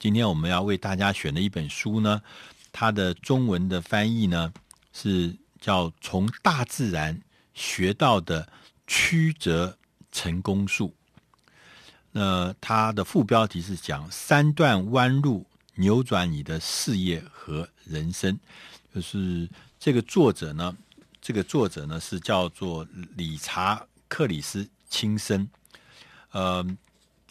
今天我们要为大家选的一本书呢，它的中文的翻译呢是叫《从大自然学到的曲折成功术》。那它的副标题是讲三段弯路扭转你的事业和人生，就是这个作者呢，这个作者呢是叫做理查克里斯钦森，呃，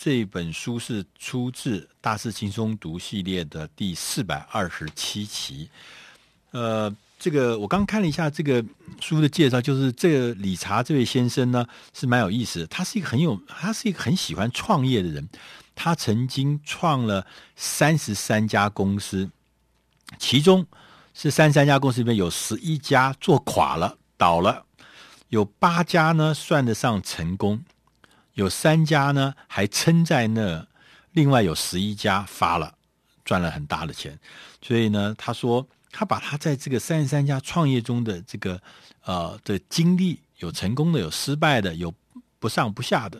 这本书是出自《大师轻松读》系列的第四百二十七期，呃。这个我刚看了一下这个书的介绍，就是这个理查这位先生呢是蛮有意思的。他是一个很有，他是一个很喜欢创业的人。他曾经创了三十三家公司，其中是三十三家公司里面有十一家做垮了、倒了，有八家呢算得上成功，有三家呢还撑在那，另外有十一家发了，赚了很大的钱。所以呢，他说。他把他在这个三十三家创业中的这个呃的经历，有成功的，有失败的，有不上不下的，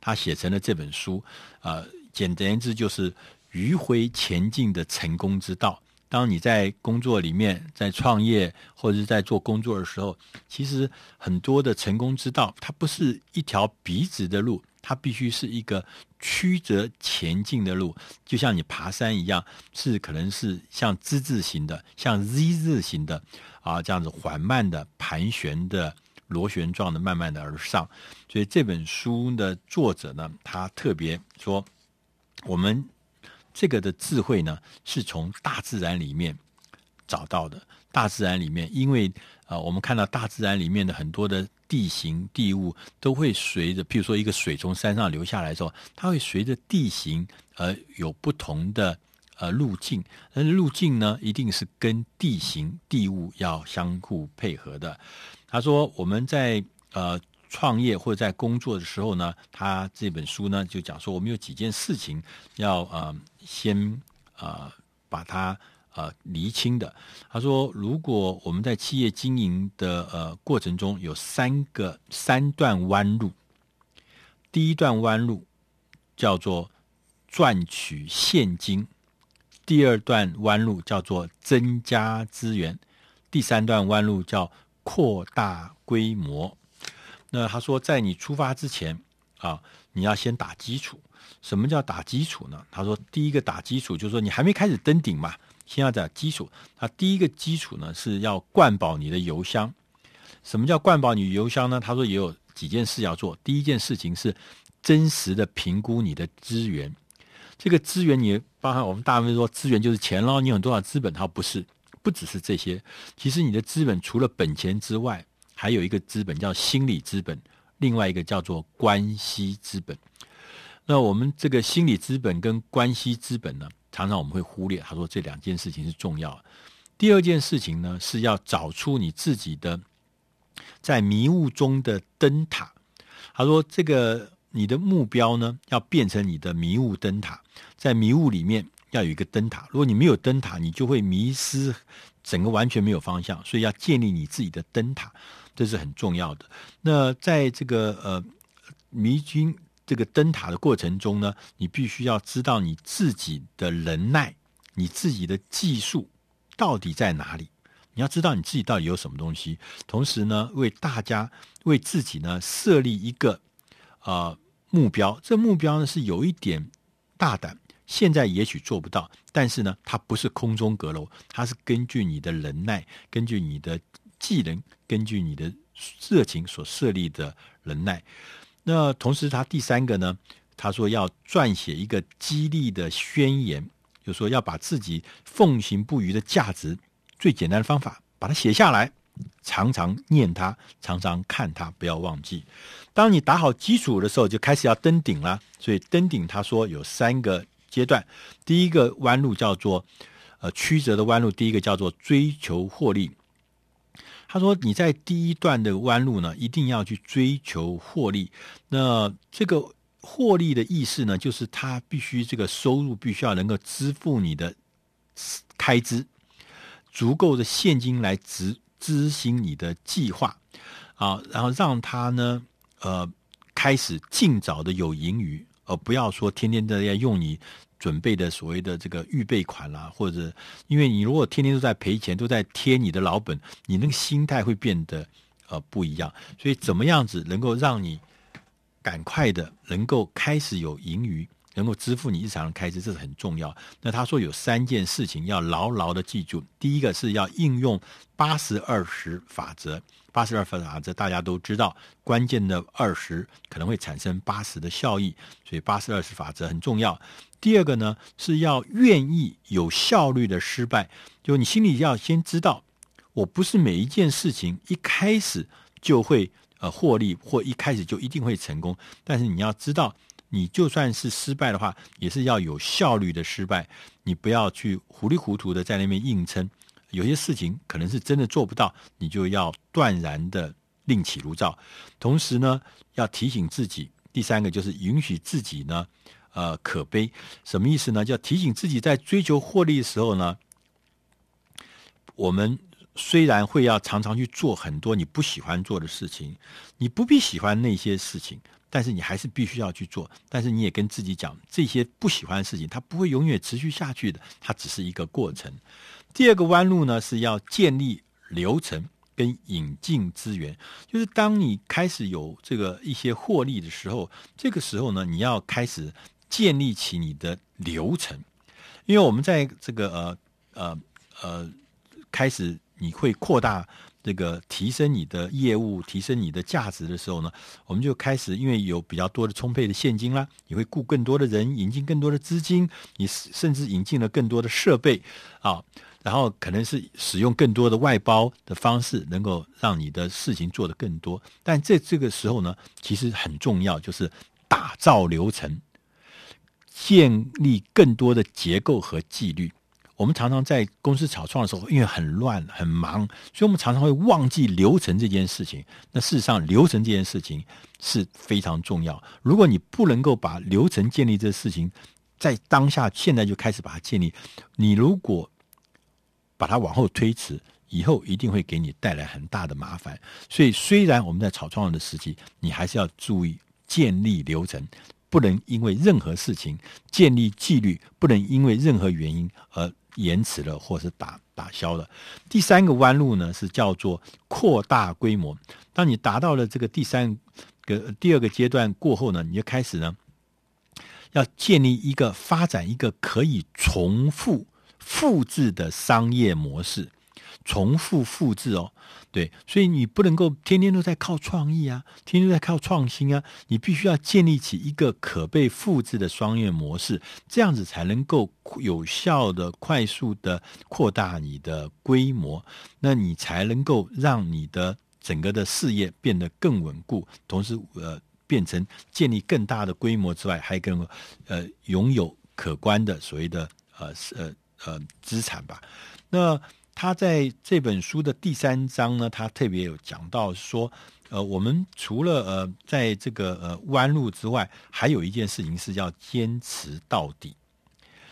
他写成了这本书。呃，简单言之就是迂回前进的成功之道。当你在工作里面，在创业或者是在做工作的时候，其实很多的成功之道，它不是一条笔直的路。它必须是一个曲折前进的路，就像你爬山一样，是可能是像之字形的，像 Z 字形的啊，这样子缓慢的盘旋的螺旋状的，慢慢的而上。所以这本书的作者呢，他特别说，我们这个的智慧呢，是从大自然里面找到的。大自然里面，因为啊、呃，我们看到大自然里面的很多的。地形地物都会随着，譬如说一个水从山上流下来的时候，它会随着地形而有不同的呃路径。那路径呢，一定是跟地形地物要相互配合的。他说我们在呃创业或者在工作的时候呢，他这本书呢就讲说，我们有几件事情要呃先呃把它。呃，厘清的。他说，如果我们在企业经营的呃过程中有三个三段弯路，第一段弯路叫做赚取现金，第二段弯路叫做增加资源，第三段弯路叫扩大规模。那他说，在你出发之前啊，你要先打基础。什么叫打基础呢？他说，第一个打基础就是说，你还没开始登顶嘛。先要打基础，它第一个基础呢是要灌饱你的油箱。什么叫灌饱你油箱呢？他说也有几件事要做。第一件事情是真实的评估你的资源。这个资源你包含我们大部分说资源就是钱咯，你有多少资本？它不是，不只是这些。其实你的资本除了本钱之外，还有一个资本叫心理资本，另外一个叫做关系资本。那我们这个心理资本跟关系资本呢？常常我们会忽略，他说这两件事情是重要的。第二件事情呢，是要找出你自己的在迷雾中的灯塔。他说，这个你的目标呢，要变成你的迷雾灯塔，在迷雾里面要有一个灯塔。如果你没有灯塔，你就会迷失，整个完全没有方向。所以要建立你自己的灯塔，这是很重要的。那在这个呃迷军。这个灯塔的过程中呢，你必须要知道你自己的能耐，你自己的技术到底在哪里？你要知道你自己到底有什么东西。同时呢，为大家为自己呢设立一个呃目标。这目标呢是有一点大胆，现在也许做不到，但是呢，它不是空中阁楼，它是根据你的能耐，根据你的技能，根据你的热情所设立的能耐。那同时，他第三个呢，他说要撰写一个激励的宣言，就说要把自己奉行不渝的价值，最简单的方法，把它写下来，常常念它，常常看它，不要忘记。当你打好基础的时候，就开始要登顶了。所以登顶，他说有三个阶段，第一个弯路叫做呃曲折的弯路，第一个叫做追求获利。他说：“你在第一段的弯路呢，一定要去追求获利。那这个获利的意思呢，就是他必须这个收入必须要能够支付你的开支，足够的现金来执执行你的计划啊，然后让他呢，呃，开始尽早的有盈余，而不要说天天都要用你准备的所谓的这个预备款啦，或者因为你如果天天都在赔钱，都在贴你的老本，你那个心态会变得呃不一样。所以怎么样子能够让你赶快的能够开始有盈余？能够支付你日常的开支，这是很重要。那他说有三件事情要牢牢的记住。第一个是要应用八十二十法则，八十二十法则大家都知道，关键的二十可能会产生八十的效益，所以八十二十法则很重要。第二个呢是要愿意有效率的失败，就你心里要先知道，我不是每一件事情一开始就会呃获利，或一开始就一定会成功，但是你要知道。你就算是失败的话，也是要有效率的失败。你不要去糊里糊涂的在那边硬撑。有些事情可能是真的做不到，你就要断然的另起炉灶。同时呢，要提醒自己，第三个就是允许自己呢，呃，可悲。什么意思呢？叫提醒自己在追求获利的时候呢，我们虽然会要常常去做很多你不喜欢做的事情，你不必喜欢那些事情。但是你还是必须要去做，但是你也跟自己讲，这些不喜欢的事情，它不会永远持续下去的，它只是一个过程。第二个弯路呢，是要建立流程跟引进资源，就是当你开始有这个一些获利的时候，这个时候呢，你要开始建立起你的流程，因为我们在这个呃呃呃开始你会扩大。这个提升你的业务、提升你的价值的时候呢，我们就开始，因为有比较多的充沛的现金啦，你会雇更多的人，引进更多的资金，你甚至引进了更多的设备啊，然后可能是使用更多的外包的方式，能够让你的事情做得更多。但在这个时候呢，其实很重要，就是打造流程，建立更多的结构和纪律。我们常常在公司草创的时候，因为很乱很忙，所以我们常常会忘记流程这件事情。那事实上，流程这件事情是非常重要。如果你不能够把流程建立这事情，在当下现在就开始把它建立，你如果把它往后推迟，以后一定会给你带来很大的麻烦。所以，虽然我们在草创的时期，你还是要注意建立流程，不能因为任何事情建立纪律，不能因为任何原因而。延迟了，或是打打消了。第三个弯路呢，是叫做扩大规模。当你达到了这个第三个第二个阶段过后呢，你就开始呢，要建立一个发展一个可以重复复制的商业模式。重复复制哦，对，所以你不能够天天都在靠创意啊，天天都在靠创新啊，你必须要建立起一个可被复制的商业模式，这样子才能够有效的、快速的扩大你的规模，那你才能够让你的整个的事业变得更稳固，同时呃，变成建立更大的规模之外，还更呃拥有可观的所谓的呃呃呃资产吧，那。他在这本书的第三章呢，他特别有讲到说，呃，我们除了呃，在这个呃弯路之外，还有一件事情是要坚持到底。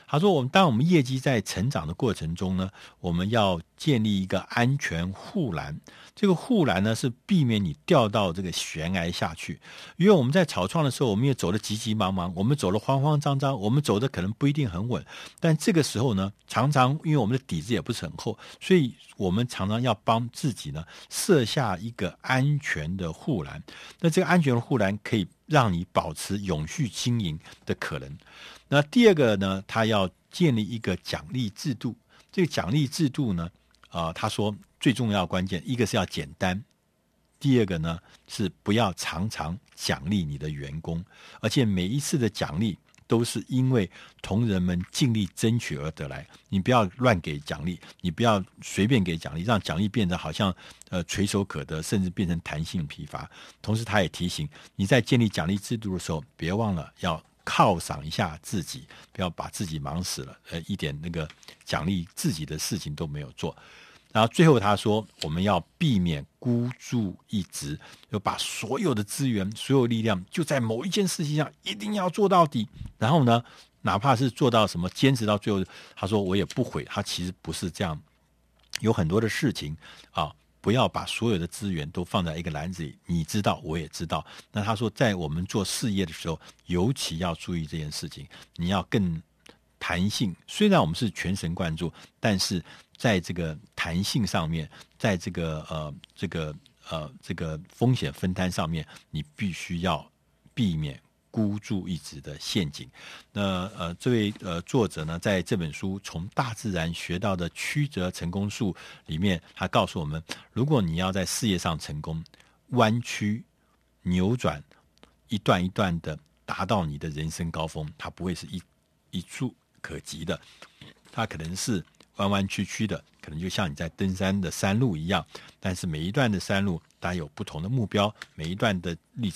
他说：“我们当我们业绩在成长的过程中呢，我们要建立一个安全护栏。这个护栏呢，是避免你掉到这个悬崖下去。因为我们在草创的时候，我们也走得急急忙忙，我们走得慌慌张张，我们走的可能不一定很稳。但这个时候呢，常常因为我们的底子也不是很厚，所以我们常常要帮自己呢设下一个安全的护栏。那这个安全的护栏可以让你保持永续经营的可能。”那第二个呢，他要建立一个奖励制度。这个奖励制度呢，啊、他说最重要关键，一个是要简单，第二个呢是不要常常奖励你的员工，而且每一次的奖励都是因为同仁们尽力争取而得来。你不要乱给奖励，你不要随便给奖励，让奖励变得好像呃垂手可得，甚至变成弹性疲乏。同时，他也提醒你在建立奖励制度的时候，别忘了要。犒赏一下自己，不要把自己忙死了，呃，一点那个奖励自己的事情都没有做。然后最后他说，我们要避免孤注一掷，要把所有的资源、所有力量就在某一件事情上，一定要做到底。然后呢，哪怕是做到什么，坚持到最后，他说我也不悔。他其实不是这样，有很多的事情啊。不要把所有的资源都放在一个篮子里，你知道，我也知道。那他说，在我们做事业的时候，尤其要注意这件事情。你要更弹性。虽然我们是全神贯注，但是在这个弹性上面，在这个呃这个呃这个风险分摊上面，你必须要避免孤注一掷的陷阱。那呃，这位呃作者呢，在这本书《从大自然学到的曲折成功术》里面，他告诉我们，如果你要在事业上成功，弯曲、扭转，一段一段的达到你的人生高峰，它不会是一一触可及的，它可能是弯弯曲曲的，可能就像你在登山的山路一样。但是每一段的山路，它有不同的目标，每一段的历程。